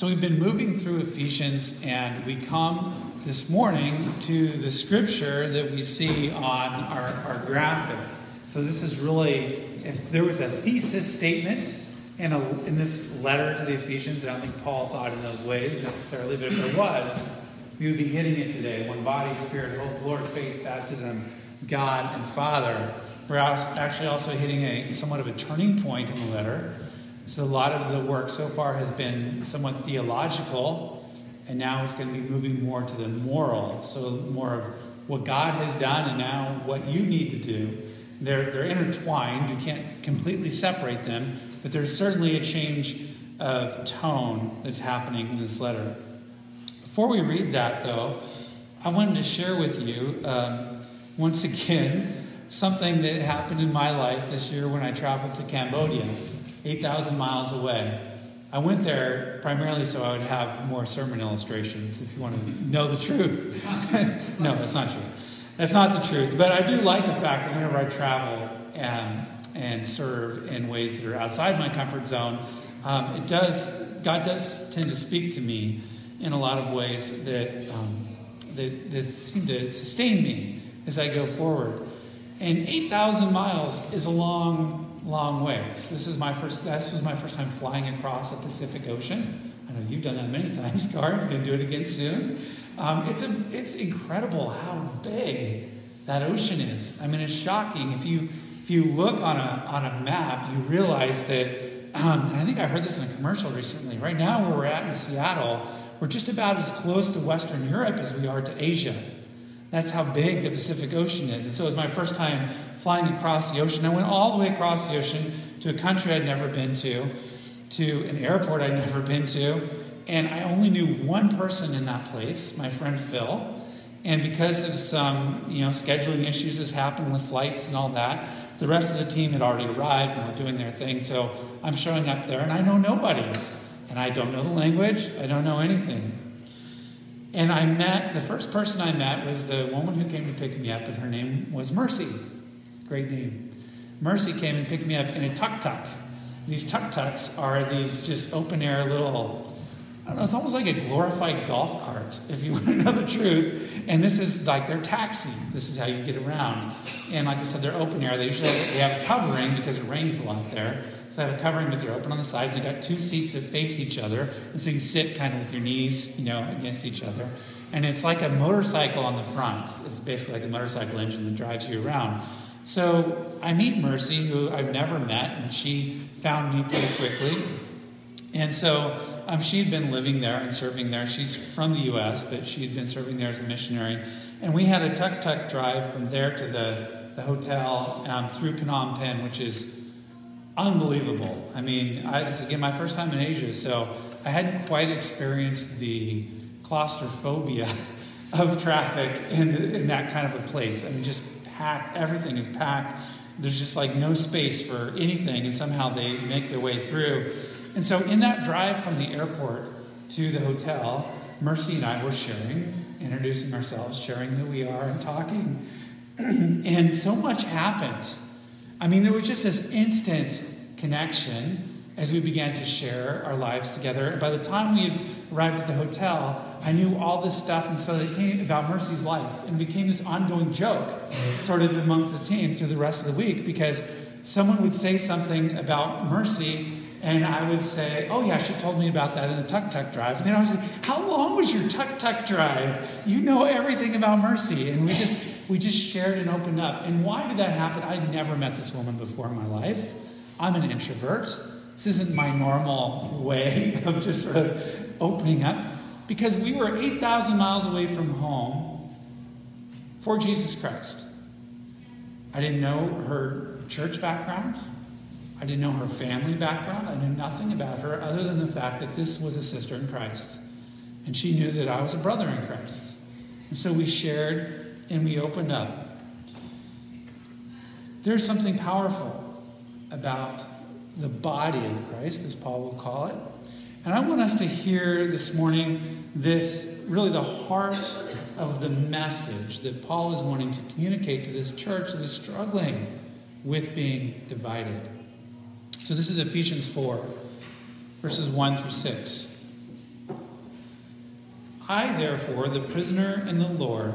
So we've been moving through Ephesians, and we come this morning to the scripture that we see on our, our graphic. So this is really, if there was a thesis statement in, a, in this letter to the Ephesians, I don't think Paul thought in those ways necessarily, but if there was, we would be hitting it today. One body, spirit, hope, Lord, faith, baptism, God, and Father. We're actually also hitting a somewhat of a turning point in the letter so a lot of the work so far has been somewhat theological, and now it's going to be moving more to the moral. So more of what God has done and now what you need to do. They're, they're intertwined. You can't completely separate them, but there's certainly a change of tone that's happening in this letter. Before we read that, though, I wanted to share with you um, once again something that happened in my life this year when I traveled to Cambodia. 8,000 miles away. I went there primarily so I would have more sermon illustrations if you want to know the truth. no, that's not true. That's not the truth. But I do like the fact that whenever I travel and, and serve in ways that are outside my comfort zone, um, it does, God does tend to speak to me in a lot of ways that, um, that, that seem to sustain me as I go forward. And 8,000 miles is a long long ways. This is my first. This was my first time flying across the Pacific Ocean. I know you've done that many times, Gar. You're going to do it again soon. Um, it's a, It's incredible how big that ocean is. I mean, it's shocking. If you if you look on a on a map, you realize that. Um, and I think I heard this in a commercial recently. Right now, where we're at in Seattle, we're just about as close to Western Europe as we are to Asia. That's how big the Pacific Ocean is. And so it was my first time flying across the ocean. I went all the way across the ocean to a country I'd never been to, to an airport I'd never been to, and I only knew one person in that place, my friend Phil. And because of some, you know, scheduling issues has happened with flights and all that, the rest of the team had already arrived and were doing their thing. So I'm showing up there and I know nobody. And I don't know the language, I don't know anything. And I met, the first person I met was the woman who came to pick me up, and her name was Mercy. Great name. Mercy came and picked me up in a tuk tuk. These tuk tuks are these just open air little, I don't know, it's almost like a glorified golf cart, if you want to know the truth. And this is like their taxi. This is how you get around. And like I said, they're open air. They usually have, they have covering because it rains a lot there. So I have a covering, but they're open on the sides. They got two seats that face each other, and so you sit kind of with your knees, you know, against each other. And it's like a motorcycle on the front. It's basically like a motorcycle engine that drives you around. So I meet Mercy, who I've never met, and she found me pretty quickly. And so um, she had been living there and serving there. She's from the U.S., but she had been serving there as a missionary. And we had a tuk tuk drive from there to the, the hotel um, through Phnom Penh, which is unbelievable. I mean, I, this is again my first time in Asia, so I hadn't quite experienced the claustrophobia of traffic in, in that kind of a place. I mean, just packed, everything is packed. There's just like no space for anything, and somehow they make their way through. And so, in that drive from the airport to the hotel, Mercy and I were sharing, introducing ourselves, sharing who we are, and talking. and so much happened. I mean, there was just this instant connection as we began to share our lives together. And by the time we arrived at the hotel, I knew all this stuff, and so it came about Mercy's life and became this ongoing joke, sort of amongst the team through the rest of the week, because someone would say something about Mercy, and I would say, "Oh yeah, she told me about that in the tuk tuk drive." And then I was like, "How long was your tuk tuk drive? You know everything about Mercy." And we just we just shared and opened up. And why did that happen? I'd never met this woman before in my life. I'm an introvert. This isn't my normal way of just sort of opening up. Because we were 8,000 miles away from home for Jesus Christ. I didn't know her church background. I didn't know her family background. I knew nothing about her other than the fact that this was a sister in Christ. And she knew that I was a brother in Christ. And so we shared and we opened up. There's something powerful about the body of Christ, as Paul will call it. And I want us to hear this morning this really the heart of the message that Paul is wanting to communicate to this church that is struggling with being divided. So this is Ephesians 4, verses 1 through 6. I, therefore, the prisoner in the Lord,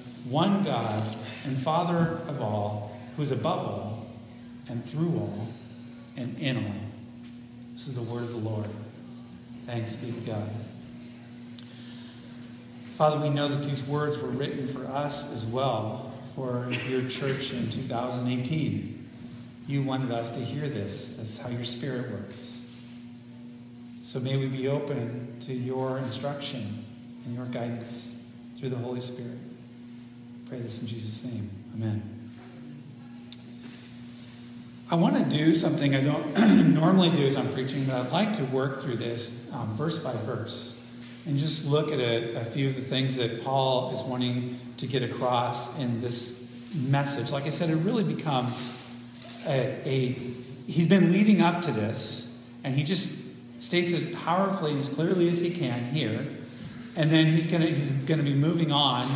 one God and Father of all, who is above all, and through all, and in all. This is the word of the Lord. Thanks be to God. Father, we know that these words were written for us as well, for your church in 2018. You wanted us to hear this. That's how your Spirit works. So may we be open to your instruction and your guidance through the Holy Spirit. Pray this in Jesus' name. Amen. I want to do something I don't normally do as I'm preaching, but I'd like to work through this um, verse by verse and just look at a, a, few of the things that Paul is wanting to get across in this message. Like I said, it really becomes a, a he's been leading up to this, and he just states it powerfully and as clearly as he can here, and then he's gonna he's gonna be moving on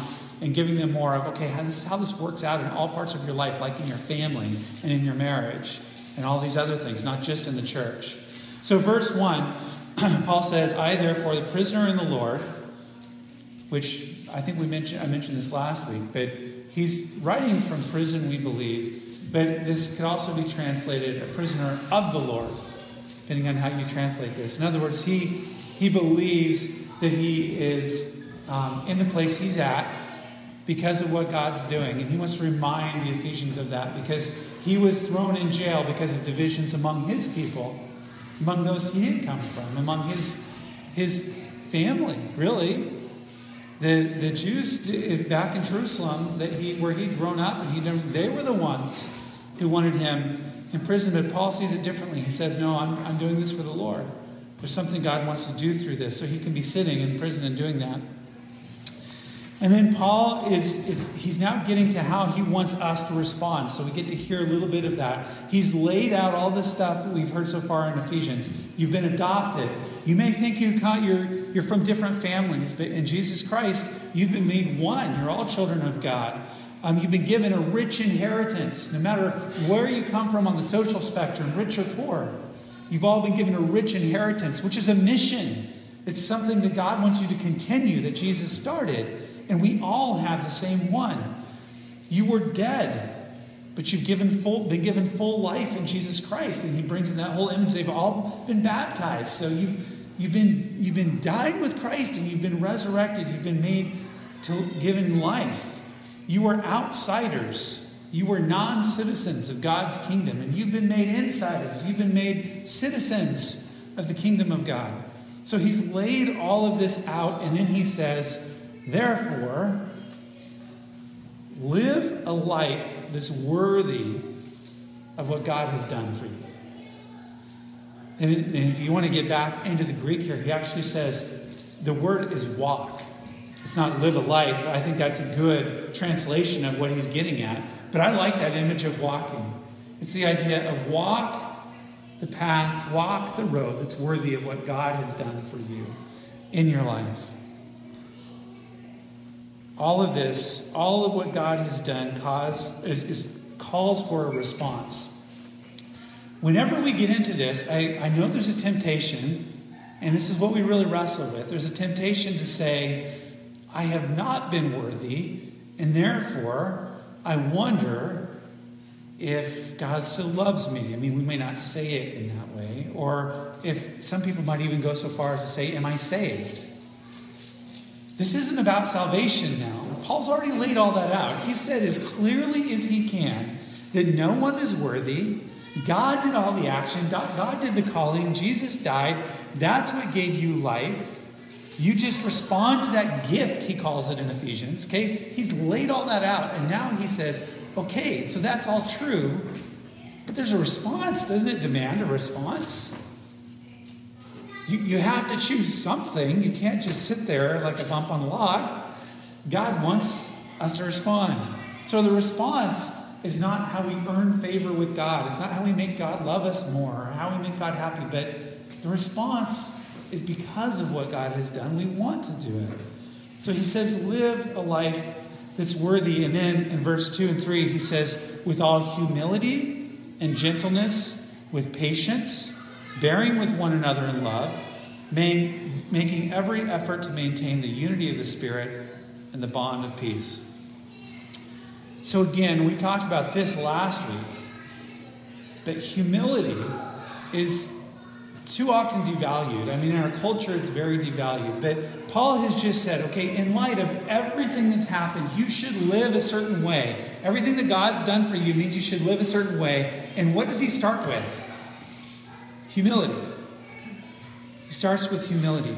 and giving them more of, okay, how this is how this works out in all parts of your life, like in your family and in your marriage and all these other things, not just in the church. So, verse 1, Paul says, I, therefore, the prisoner in the Lord, which I think we mentioned, I mentioned this last week, but he's writing from prison, we believe, but this could also be translated a prisoner of the Lord, depending on how you translate this. In other words, he, he believes that he is um, in the place he's at because of what God's doing. And he wants to remind the Ephesians of that because he was thrown in jail because of divisions among his people, among those he had come from, among his, his family, really. The, the Jews eh, back in Jerusalem, that he, where he'd grown up, and he they were the ones who wanted him in prison. But Paul sees it differently. He says, No, I'm, I'm doing this for the Lord. There's something God wants to do through this. So he can be sitting in prison and doing that. And then Paul is, is, he's now getting to how he wants us to respond. So we get to hear a little bit of that. He's laid out all the stuff that we've heard so far in Ephesians. You've been adopted. You may think you you're, you're from different families, but in Jesus Christ, you've been made one. You're all children of God. Um, you've been given a rich inheritance, no matter where you come from on the social spectrum, rich or poor. You've all been given a rich inheritance, which is a mission. It's something that God wants you to continue, that Jesus started. And we all have the same one. You were dead, but you've given full, been given full life in Jesus Christ. And he brings in that whole image. They've all been baptized. So you've, you've, been, you've been died with Christ and you've been resurrected. You've been made to given life. You were outsiders. You were non citizens of God's kingdom, and you've been made insiders. You've been made citizens of the kingdom of God. So he's laid all of this out, and then he says, Therefore, live a life that's worthy of what God has done for you. And, if you want to get back into the Greek here, he actually says the word is walk. It's not live a life. I think that's a good translation of what he's getting at. But I like that image of walking. It's the idea of walk the path, walk the road that's worthy of what God has done for you in your life. All of this, all of what God has done, cause, is, is, calls for a response. Whenever we get into this, I, I know there's a temptation, and this is what we really wrestle with. There's a temptation to say, I have not been worthy, and therefore I wonder if God still loves me. I mean, we may not say it in that way, or if some people might even go so far as to say, Am I saved? This isn't about salvation now. Paul's already laid all that out. He said as clearly as he can that no one is worthy. God did all the action, God did the calling, Jesus died. That's what gave you life. You just respond to that gift, he calls it in Ephesians. Okay? He's laid all that out. And now he says, okay, so that's all true. But there's a response, doesn't it demand a response? You, you have to choose something. You can't just sit there like a bump on the log. God wants us to respond. So the response is not how we earn favor with God. It's not how we make God love us more or how we make God happy. But the response is because of what God has done. We want to do it. So he says, live a life that's worthy. And then in verse 2 and 3, he says, with all humility and gentleness, with patience, bearing with one another in love, making every effort to maintain the unity of the Spirit and the bond of peace. So, again, we talked about this last week, but humility is too often devalued. I mean, in our culture, it's very devalued. But Paul has just said, okay, in light of everything that's happened, you should live a certain way. Everything that God's done for you means you should live a certain way. And what does he start with? Humility. He starts with humility.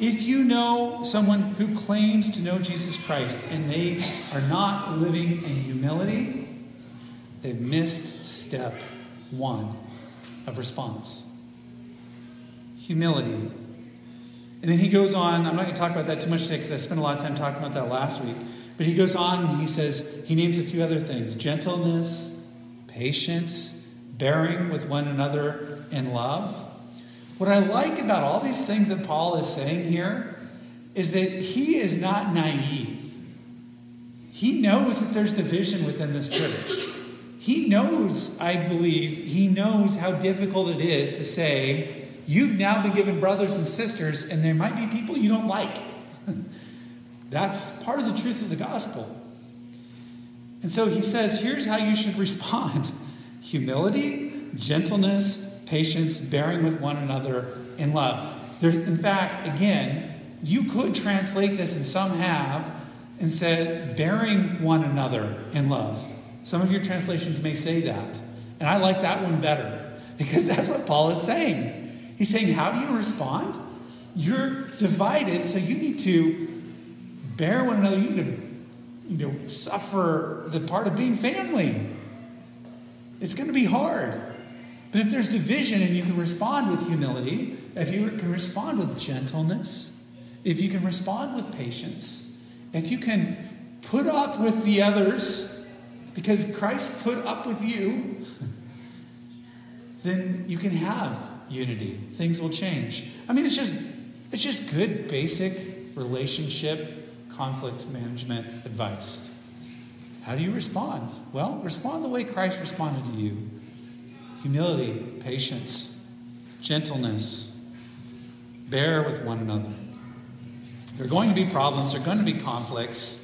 If you know someone who claims to know Jesus Christ and they are not living in humility, they've missed step one of response humility. And then he goes on, I'm not going to talk about that too much today because I spent a lot of time talking about that last week. But he goes on and he says, he names a few other things gentleness, patience, bearing with one another in love. What I like about all these things that Paul is saying here is that he is not naive. He knows that there's division within this church. He knows, I believe, he knows how difficult it is to say, You've now been given brothers and sisters, and there might be people you don't like. That's part of the truth of the gospel. And so he says, here's how you should respond humility, gentleness, patience, bearing with one another in love. There, in fact, again, you could translate this, and some have, and said, bearing one another in love. Some of your translations may say that. And I like that one better because that's what Paul is saying. He's saying, How do you respond? You're divided, so you need to bear one another. You need to, you know, suffer the part of being family. It's going to be hard. But if there's division and you can respond with humility, if you can respond with gentleness, if you can respond with patience, if you can put up with the others because Christ put up with you, then you can have unity. Things will change. I mean, it's just it's just good basic relationship conflict management advice. How do you respond? Well, respond the way Christ responded to you. Humility, patience, gentleness, bear with one another. There are going to be problems, there are going to be conflicts.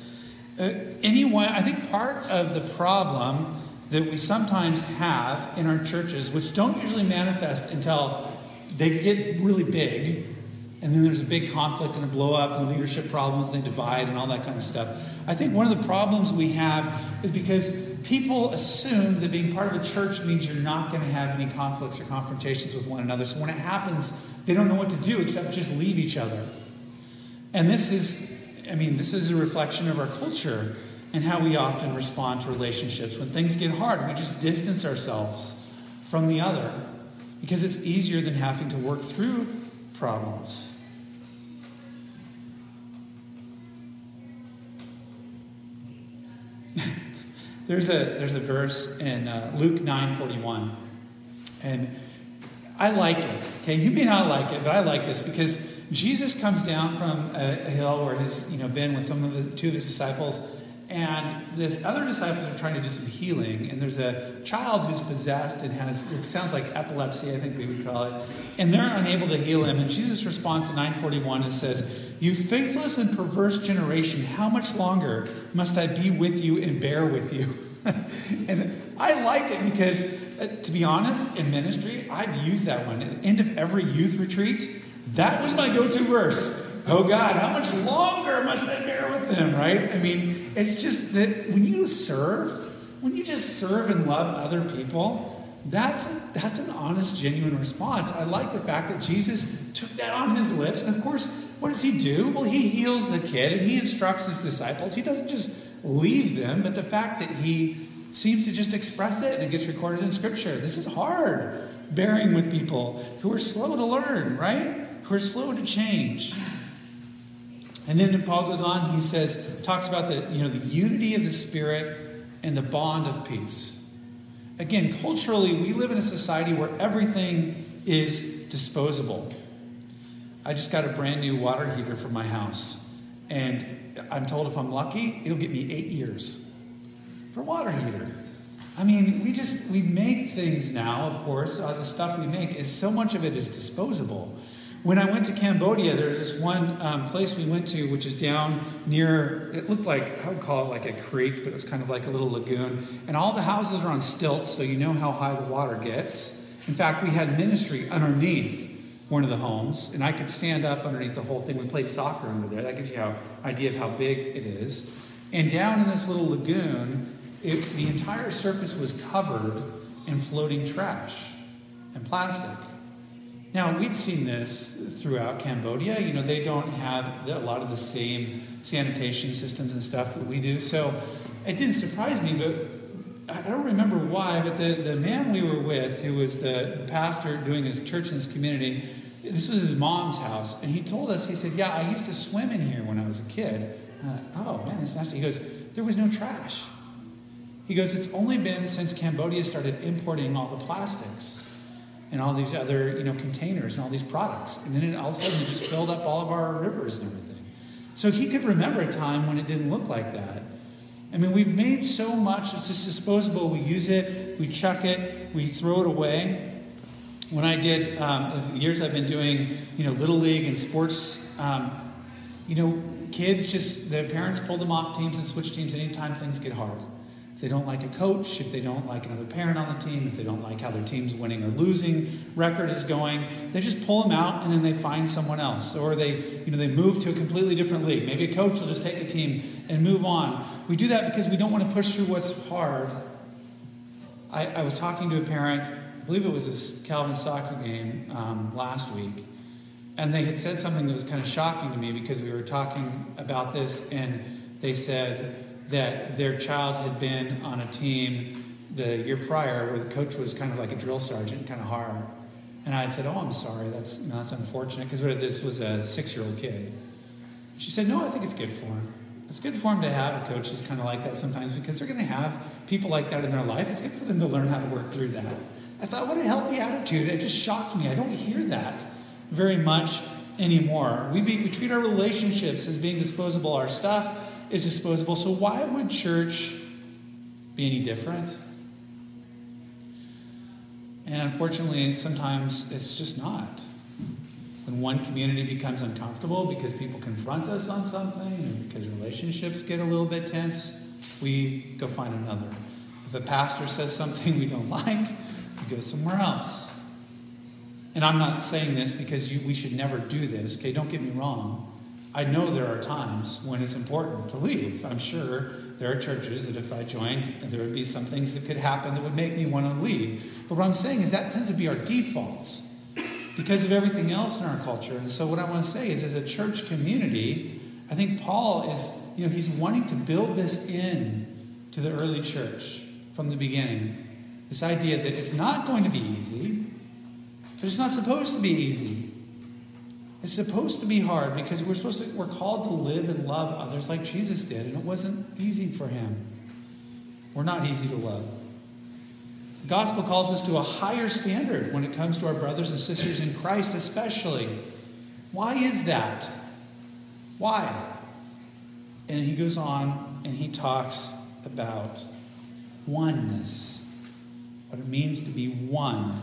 Uh, anyway, I think part of the problem that we sometimes have in our churches, which don't usually manifest until they get really big, and then there's a big conflict and a blow up and leadership problems, and they divide and all that kind of stuff. I think one of the problems we have is because people assume that being part of a church means you're not going to have any conflicts or confrontations with one another. So when it happens, they don't know what to do except just leave each other. And this is, I mean, this is a reflection of our culture and how we often respond to relationships. When things get hard, we just distance ourselves from the other because it's easier than having to work through problems. there's a there's a verse in uh, Luke 9:41 and I like it. Okay, you may not like it, but I like this because Jesus comes down from a, a hill where he's you know been with some of his two of his disciples and this other disciples are trying to do some healing, and there's a child who's possessed and has it sounds like epilepsy, I think we would call it, and they're unable to heal him. And Jesus responds in 941 and says, You faithless and perverse generation, how much longer must I be with you and bear with you? and I like it because, uh, to be honest, in ministry, I've used that one. At the end of every youth retreat, that was my go to verse. Oh God, how much longer must I bear with them, right? I mean, it's just that when you serve, when you just serve and love other people, that's, that's an honest, genuine response. I like the fact that Jesus took that on his lips. And of course, what does he do? Well, he heals the kid and he instructs his disciples. He doesn't just leave them, but the fact that he seems to just express it and it gets recorded in Scripture. This is hard, bearing with people who are slow to learn, right? Who are slow to change. And then Paul goes on, he says, talks about the, you know, the unity of the Spirit and the bond of peace. Again, culturally, we live in a society where everything is disposable. I just got a brand new water heater for my house. And I'm told if I'm lucky, it'll get me eight years for a water heater. I mean, we just, we make things now, of course. Uh, the stuff we make is so much of it is disposable. When I went to Cambodia, there's this one um, place we went to, which is down near, it looked like, I would call it like a creek, but it was kind of like a little lagoon. And all the houses are on stilts, so you know how high the water gets. In fact, we had ministry underneath one of the homes, and I could stand up underneath the whole thing. We played soccer under there. That gives you an idea of how big it is. And down in this little lagoon, it, the entire surface was covered in floating trash and plastic. Now, we'd seen this throughout Cambodia. You know, they don't have a lot of the same sanitation systems and stuff that we do. So it didn't surprise me, but I don't remember why, but the, the man we were with, who was the pastor doing his church in this community, this was his mom's house, and he told us, he said, Yeah, I used to swim in here when I was a kid. oh, man, it's nasty. He goes, There was no trash. He goes, It's only been since Cambodia started importing all the plastics and all these other you know containers and all these products and then it, all of a sudden it just filled up all of our rivers and everything so he could remember a time when it didn't look like that i mean we've made so much it's just disposable we use it we chuck it we throw it away when i did um, the years i've been doing you know little league and sports um, you know kids just their parents pull them off teams and switch teams anytime things get hard if they don't like a coach, if they don't like another parent on the team, if they don't like how their team's winning or losing record is going, they just pull them out and then they find someone else. Or they, you know, they move to a completely different league. Maybe a coach will just take a team and move on. We do that because we don't want to push through what's hard. I, I was talking to a parent, I believe it was this Calvin soccer game um, last week, and they had said something that was kind of shocking to me because we were talking about this, and they said, that their child had been on a team the year prior where the coach was kind of like a drill sergeant, kind of hard. And I had said, "Oh, I'm sorry. That's you know, that's unfortunate because this was a six-year-old kid." She said, "No, I think it's good for him. It's good for him to have a coach who's kind of like that sometimes because they're going to have people like that in their life. It's good for them to learn how to work through that." I thought, what a healthy attitude. It just shocked me. I don't hear that very much anymore. We, be, we treat our relationships as being disposable. Our stuff is disposable. So why would church be any different? And unfortunately, sometimes it's just not. When one community becomes uncomfortable because people confront us on something, and because relationships get a little bit tense, we go find another. If a pastor says something we don't like, we go somewhere else. And I'm not saying this because you, we should never do this, okay? Don't get me wrong. I know there are times when it's important to leave. I'm sure there are churches that if I joined, there would be some things that could happen that would make me want to leave. But what I'm saying is that tends to be our default because of everything else in our culture. And so what I want to say is as a church community, I think Paul is, you know, he's wanting to build this in to the early church from the beginning. This idea that it's not going to be easy, but it's not supposed to be easy. It's supposed to be hard because we're supposed to we're called to live and love others like Jesus did, and it wasn't easy for him. We're not easy to love. Gospel calls us to a higher standard when it comes to our brothers and sisters in Christ, especially. Why is that? Why? And he goes on and he talks about oneness, what it means to be one.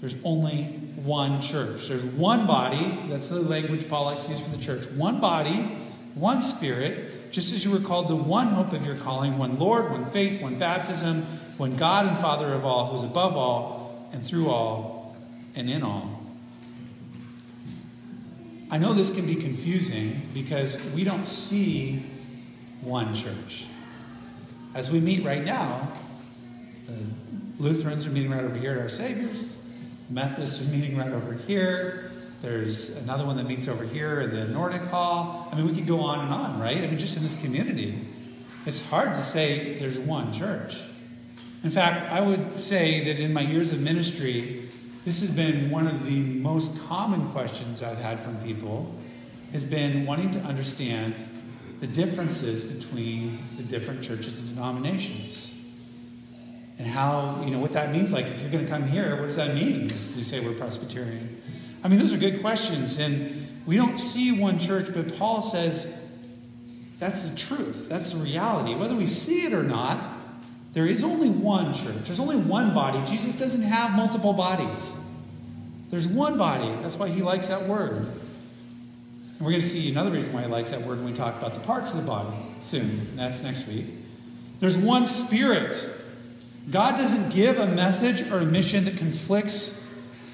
There's only one church. There's one body. That's the language Paul likes to use for the church. One body, one spirit, just as you were called to one hope of your calling, one Lord, one faith, one baptism, one God and Father of all, who's above all and through all and in all. I know this can be confusing because we don't see one church. As we meet right now, the Lutherans are meeting right over here at our Savior's. Methodists are meeting right over here. There's another one that meets over here in the Nordic Hall. I mean, we could go on and on, right? I mean, just in this community, it's hard to say there's one church. In fact, I would say that in my years of ministry, this has been one of the most common questions I've had from people has been wanting to understand the differences between the different churches and denominations. And how, you know, what that means. Like, if you're going to come here, what does that mean if we say we're Presbyterian? I mean, those are good questions. And we don't see one church, but Paul says that's the truth. That's the reality. Whether we see it or not, there is only one church. There's only one body. Jesus doesn't have multiple bodies. There's one body. That's why he likes that word. And we're going to see another reason why he likes that word when we talk about the parts of the body soon. That's next week. There's one spirit. God doesn't give a message or a mission that conflicts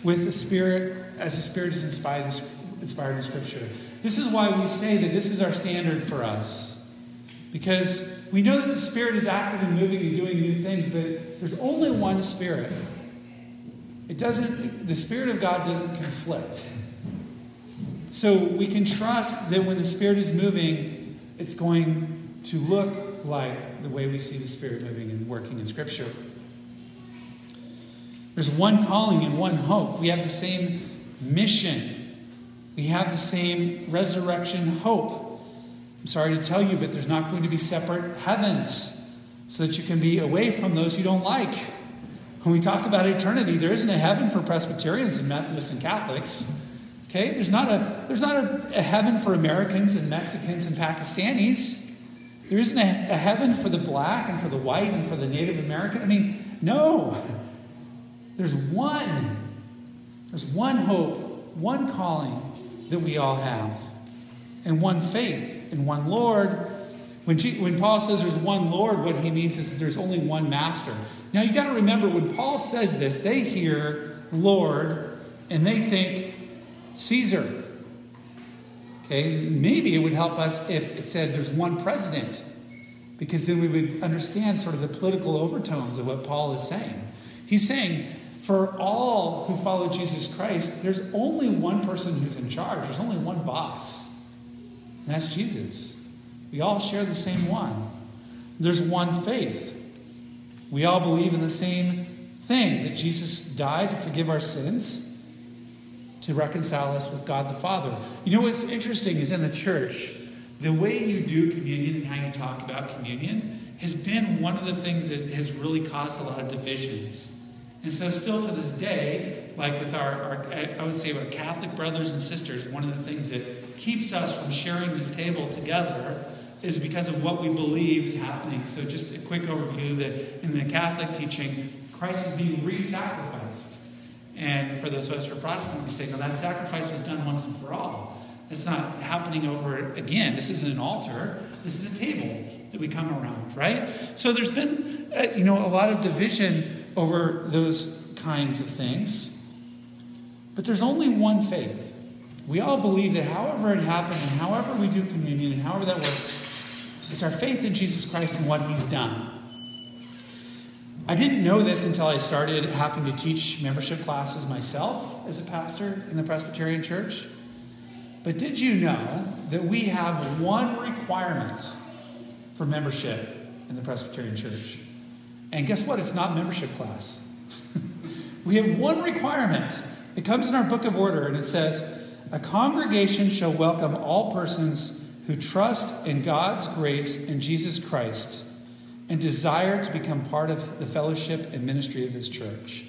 with the spirit as the spirit is inspired, inspired in Scripture. This is why we say that this is our standard for us. Because we know that the Spirit is active and moving and doing new things, but there's only one Spirit. It doesn't, the Spirit of God doesn't conflict. So we can trust that when the Spirit is moving, it's going to look like the way we see the Spirit moving and working in Scripture. There's one calling and one hope. We have the same mission. We have the same resurrection hope. I'm sorry to tell you, but there's not going to be separate heavens so that you can be away from those you don't like. When we talk about eternity, there isn't a heaven for Presbyterians and Methodists and Catholics. Okay? There's not a, there's not a, a heaven for Americans and Mexicans and Pakistanis. There isn't a, a heaven for the black and for the white and for the Native American. I mean, no. There's one. There's one hope, one calling that we all have, and one faith and one Lord. When, G- when Paul says there's one Lord, what he means is that there's only one master. Now you got to remember when Paul says this, they hear Lord and they think Caesar. Okay, maybe it would help us if it said there's one president, because then we would understand sort of the political overtones of what Paul is saying. He's saying, for all who follow Jesus Christ, there's only one person who's in charge, there's only one boss. And that's Jesus. We all share the same one. There's one faith. We all believe in the same thing that Jesus died to forgive our sins, to reconcile us with God the Father. You know what's interesting is in the church, the way you do communion and how you talk about communion has been one of the things that has really caused a lot of divisions. And so, still to this day, like with our, our, I would say, our Catholic brothers and sisters, one of the things that keeps us from sharing this table together is because of what we believe is happening. So, just a quick overview that in the Catholic teaching, Christ is being re sacrificed. And for those of us who are Protestant, we say, no, that sacrifice was done once and for all. It's not happening over again. This isn't an altar, this is a table that we come around, right? So, there's been, uh, you know, a lot of division over those kinds of things. But there's only one faith. We all believe that however it happened and however we do communion and however that works, it's our faith in Jesus Christ and what he's done. I didn't know this until I started having to teach membership classes myself as a pastor in the Presbyterian Church. But did you know that we have one requirement for membership in the Presbyterian Church? And guess what? It's not membership class. we have one requirement. It comes in our book of order, and it says, A congregation shall welcome all persons who trust in God's grace in Jesus Christ and desire to become part of the fellowship and ministry of his church.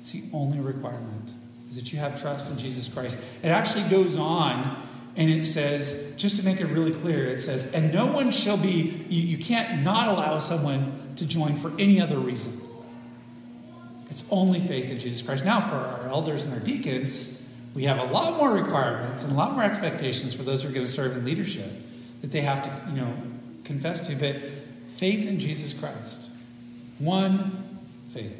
It's the only requirement, is that you have trust in Jesus Christ. It actually goes on and it says, just to make it really clear, it says, and no one shall be, you, you can't not allow someone to join for any other reason. It's only faith in Jesus Christ. Now, for our elders and our deacons, we have a lot more requirements and a lot more expectations for those who are going to serve in leadership that they have to, you know, confess to. But faith in Jesus Christ, one faith,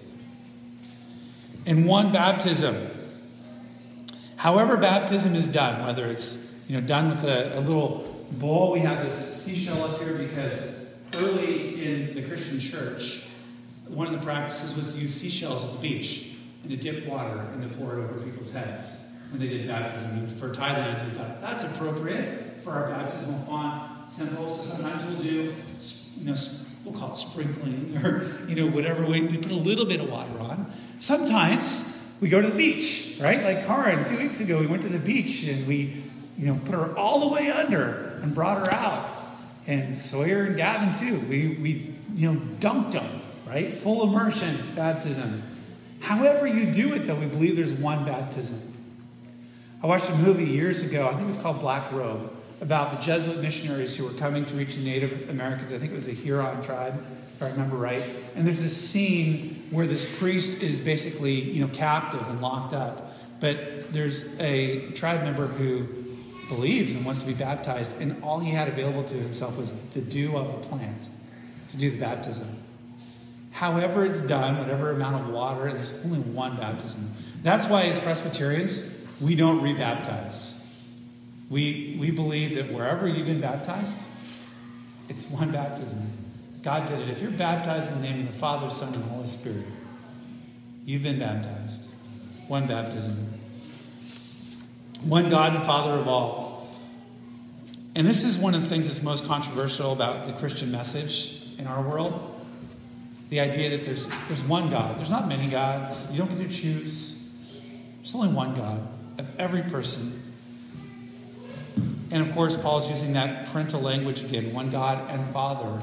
and one baptism. However, baptism is done, whether it's you know done with a, a little bowl, we have this seashell up here because early in the Christian church, one of the practices was to use seashells at the beach and to dip water and to pour it over people's heads when they did baptism. And for Thailand, we thought that's appropriate for our baptismal font. So sometimes we'll do, you know, we'll call it sprinkling or, you know, whatever way. We put a little bit of water on. Sometimes we go to the beach, right? Like Karin, two weeks ago, we went to the beach and we you know, put her all the way under and brought her out. And Sawyer and Gavin too. We, we you know, dunked them, right? Full immersion baptism. However you do it, though, we believe there's one baptism. I watched a movie years ago, I think it was called Black Robe, about the Jesuit missionaries who were coming to reach the Native Americans. I think it was a Huron tribe, if I remember right. And there's this scene where this priest is basically, you know, captive and locked up. But there's a tribe member who believes and wants to be baptized, and all he had available to himself was the dew of a plant to do the baptism. However, it's done, whatever amount of water, there's only one baptism. That's why, as Presbyterians, we don't rebaptize. We, we believe that wherever you've been baptized, it's one baptism. God did it. If you're baptized in the name of the Father, Son, and Holy Spirit, you've been baptized. One baptism. One God and Father of all. And this is one of the things that's most controversial about the Christian message in our world. The idea that there's, there's one God. There's not many gods. You don't get to choose. There's only one God of every person. And of course, Paul's using that parental language again one God and Father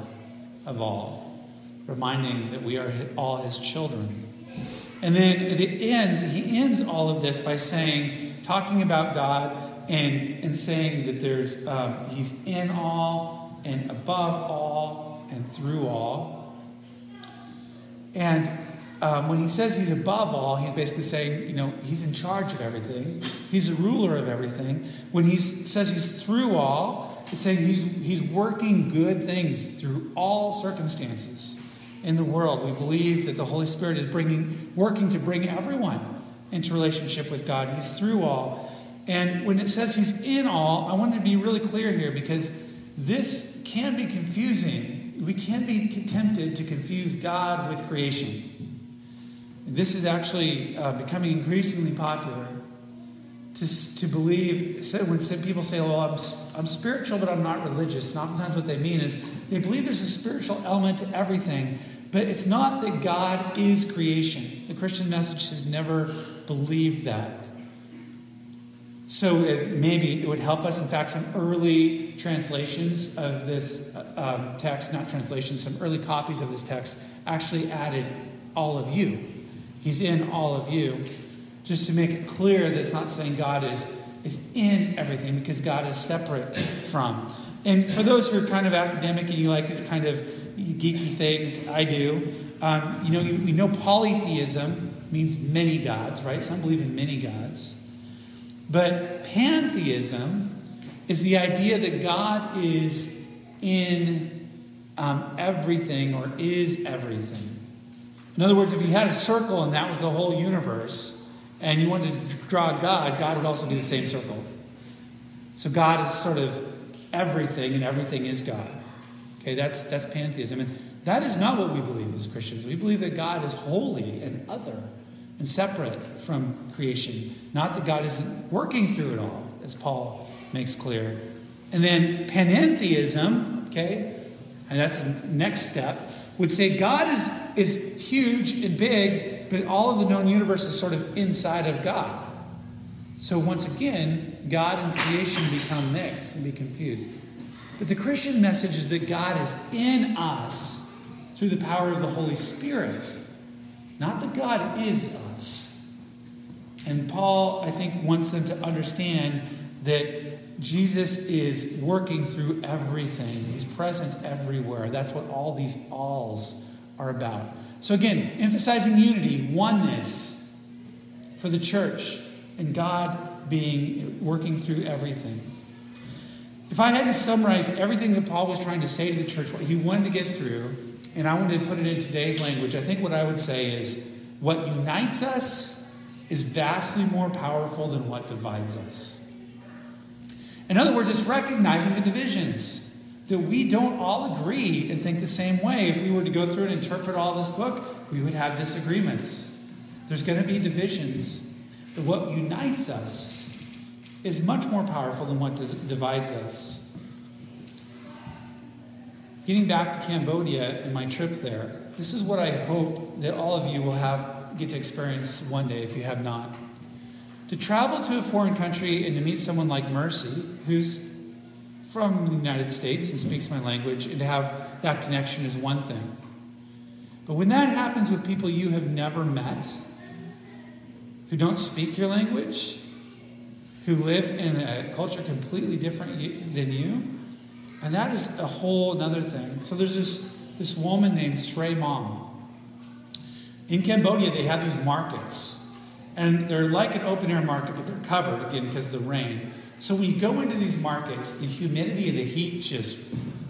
of all, reminding that we are all his children. And then at the end, he ends all of this by saying, talking about God and, and saying that there's um, he's in all and above all and through all. And um, when he says he's above all, he's basically saying, you know, he's in charge of everything. He's a ruler of everything. When he says he's through all, it's saying he's, he's working good things through all circumstances in the world. We believe that the Holy Spirit is bringing, working to bring everyone into relationship with God. He's through all. And when it says he's in all, I want to be really clear here because this can be confusing. We can be tempted to confuse God with creation. This is actually uh, becoming increasingly popular to, to believe. So when people say, Well, I'm, I'm spiritual, but I'm not religious, and oftentimes what they mean is they believe there's a spiritual element to everything, but it's not that God is creation. The Christian message has never believed that. So it, maybe it would help us. In fact, some early translations of this uh, um, text, not translations, some early copies of this text actually added all of you He's in all of you. Just to make it clear that it's not saying God is, is in everything because God is separate from. And for those who are kind of academic and you like these kind of geeky things, I do. Um, you know, you, we know polytheism means many gods, right? Some believe in many gods. But pantheism is the idea that God is in um, everything or is everything. In other words, if you had a circle and that was the whole universe, and you wanted to draw God, God would also be the same circle. So God is sort of everything, and everything is God. Okay, that's that's pantheism. And that is not what we believe as Christians. We believe that God is holy and other and separate from creation. Not that God isn't working through it all, as Paul makes clear. And then panentheism, okay, and that's the next step, would say God is, is huge and big, but all of the known universe is sort of inside of God. So once again, God and creation become mixed and be confused. But the Christian message is that God is in us through the power of the Holy Spirit, not that God is us. And Paul, I think, wants them to understand that Jesus is working through everything. He's present everywhere. That's what all these alls are about. So, again, emphasizing unity, oneness for the church, and God being working through everything. If I had to summarize everything that Paul was trying to say to the church, what he wanted to get through, and I wanted to put it in today's language, I think what I would say is what unites us is vastly more powerful than what divides us. In other words, it's recognizing the divisions. That we don't all agree and think the same way. If we were to go through and interpret all this book, we would have disagreements. There's going to be divisions. But what unites us is much more powerful than what divides us. Getting back to Cambodia and my trip there, this is what I hope that all of you will have get to experience one day if you have not. To travel to a foreign country and to meet someone like Mercy, who's from the United States and speaks my language, and to have that connection is one thing. But when that happens with people you have never met, who don't speak your language, who live in a culture completely different than you, and that is a whole another thing. So there's this, this woman named Srey Mom. In Cambodia, they have these markets. And they're like an open air market, but they're covered again because of the rain. So when you go into these markets, the humidity and the heat just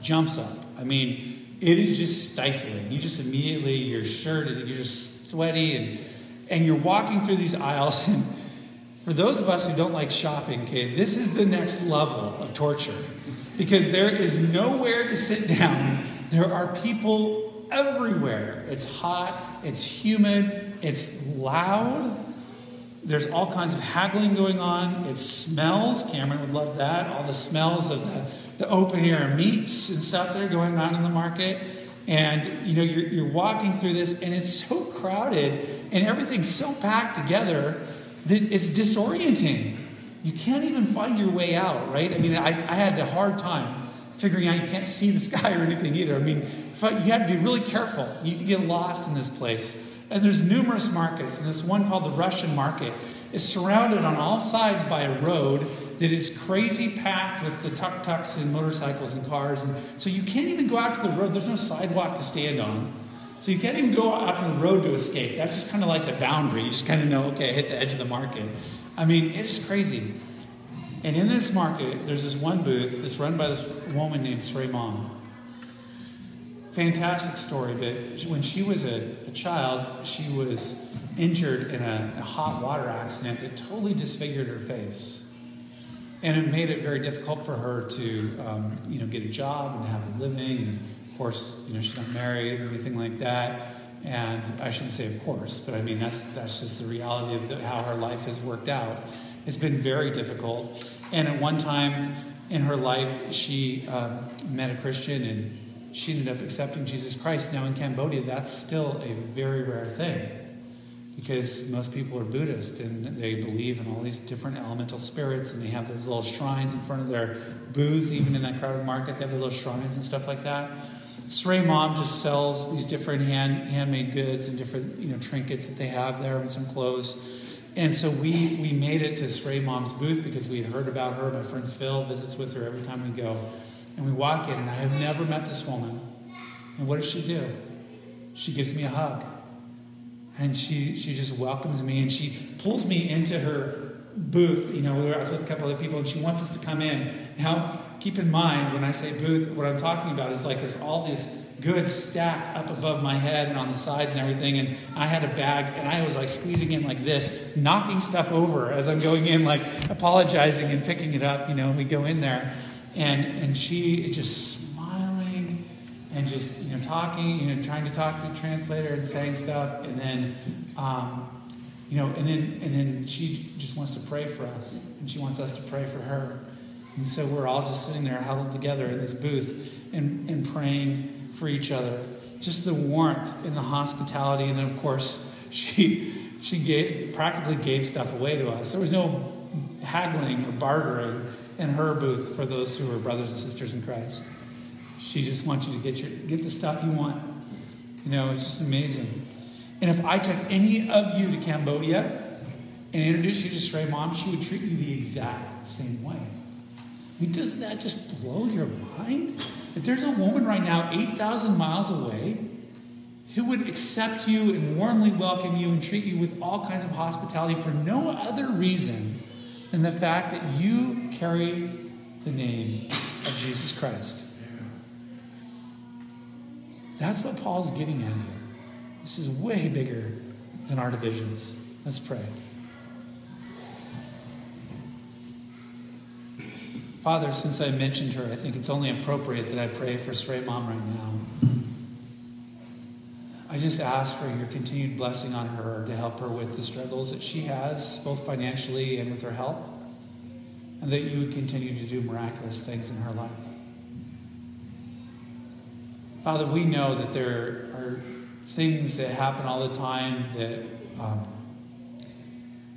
jumps up. I mean, it is just stifling. You just immediately, your shirt, you're just sweaty, and, and you're walking through these aisles. And for those of us who don't like shopping, okay, this is the next level of torture because there is nowhere to sit down. There are people everywhere. It's hot, it's humid, it's loud. There's all kinds of haggling going on. It smells. Cameron would love that. All the smells of the, the open air meats and stuff that are going on in the market. And you know, you're, you're walking through this, and it's so crowded, and everything's so packed together that it's disorienting. You can't even find your way out, right? I mean, I, I had a hard time figuring out you can't see the sky or anything either. I mean, you had to be really careful. You could get lost in this place. And there's numerous markets, and this one called the Russian market is surrounded on all sides by a road that is crazy packed with the tuk tuks and motorcycles and cars. And so you can't even go out to the road. There's no sidewalk to stand on. So you can't even go out to the road to escape. That's just kind of like the boundary. You just kind of know, okay, I hit the edge of the market. I mean, it is crazy. And in this market, there's this one booth that's run by this woman named Srey Mom fantastic story, but when she was a, a child, she was injured in a, a, hot water accident that totally disfigured her face. And it made it very difficult for her to, um, you know, get a job and have a living. And of course, you know, she's not married or anything like that. And I shouldn't say of course, but I mean, that's, that's just the reality of the, how her life has worked out. It's been very difficult. And at one time in her life, she um, met a Christian and she ended up accepting Jesus Christ. Now, in Cambodia, that's still a very rare thing because most people are Buddhist and they believe in all these different elemental spirits and they have those little shrines in front of their booths, even in that crowded market, they have little shrines and stuff like that. Srey Mom just sells these different hand, handmade goods and different you know trinkets that they have there and some clothes. And so we, we made it to Srey Mom's booth because we had heard about her. My friend Phil visits with her every time we go. And we walk in, and I have never met this woman. And what does she do? She gives me a hug. And she, she just welcomes me and she pulls me into her booth. You know, where I was with a couple of people and she wants us to come in. Now, keep in mind, when I say booth, what I'm talking about is like there's all these goods stacked up above my head and on the sides and everything. And I had a bag and I was like squeezing in like this, knocking stuff over as I'm going in, like apologizing and picking it up. You know, and we go in there and and she just smiling and just you know talking, you know, trying to talk to the translator and saying stuff, and then. Um, you know, and then and then she just wants to pray for us, and she wants us to pray for her, and so we're all just sitting there huddled together in this booth and, and praying for each other. Just the warmth and the hospitality, and then of course she she gave practically gave stuff away to us. There was no haggling or bartering in her booth for those who are brothers and sisters in Christ. She just wants you to get your get the stuff you want. You know, it's just amazing. And if I took any of you to Cambodia and introduced you to Srey Mom, she would treat you the exact same way. I mean, doesn't that just blow your mind? That there's a woman right now, 8,000 miles away, who would accept you and warmly welcome you and treat you with all kinds of hospitality for no other reason and the fact that you carry the name of Jesus Christ. That's what Paul's getting at here. This is way bigger than our divisions. Let's pray. Father, since I mentioned her, I think it's only appropriate that I pray for Srey Mom right now. Just ask for your continued blessing on her to help her with the struggles that she has, both financially and with her health, and that you would continue to do miraculous things in her life. Father, we know that there are things that happen all the time that um,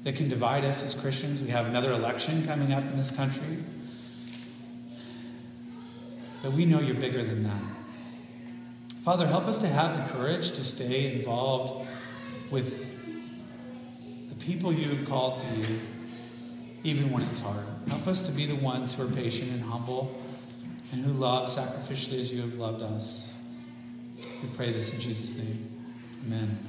that can divide us as Christians. We have another election coming up in this country. But we know you're bigger than that. Father, help us to have the courage to stay involved with the people you have called to you, even when it's hard. Help us to be the ones who are patient and humble and who love sacrificially as you have loved us. We pray this in Jesus' name. Amen.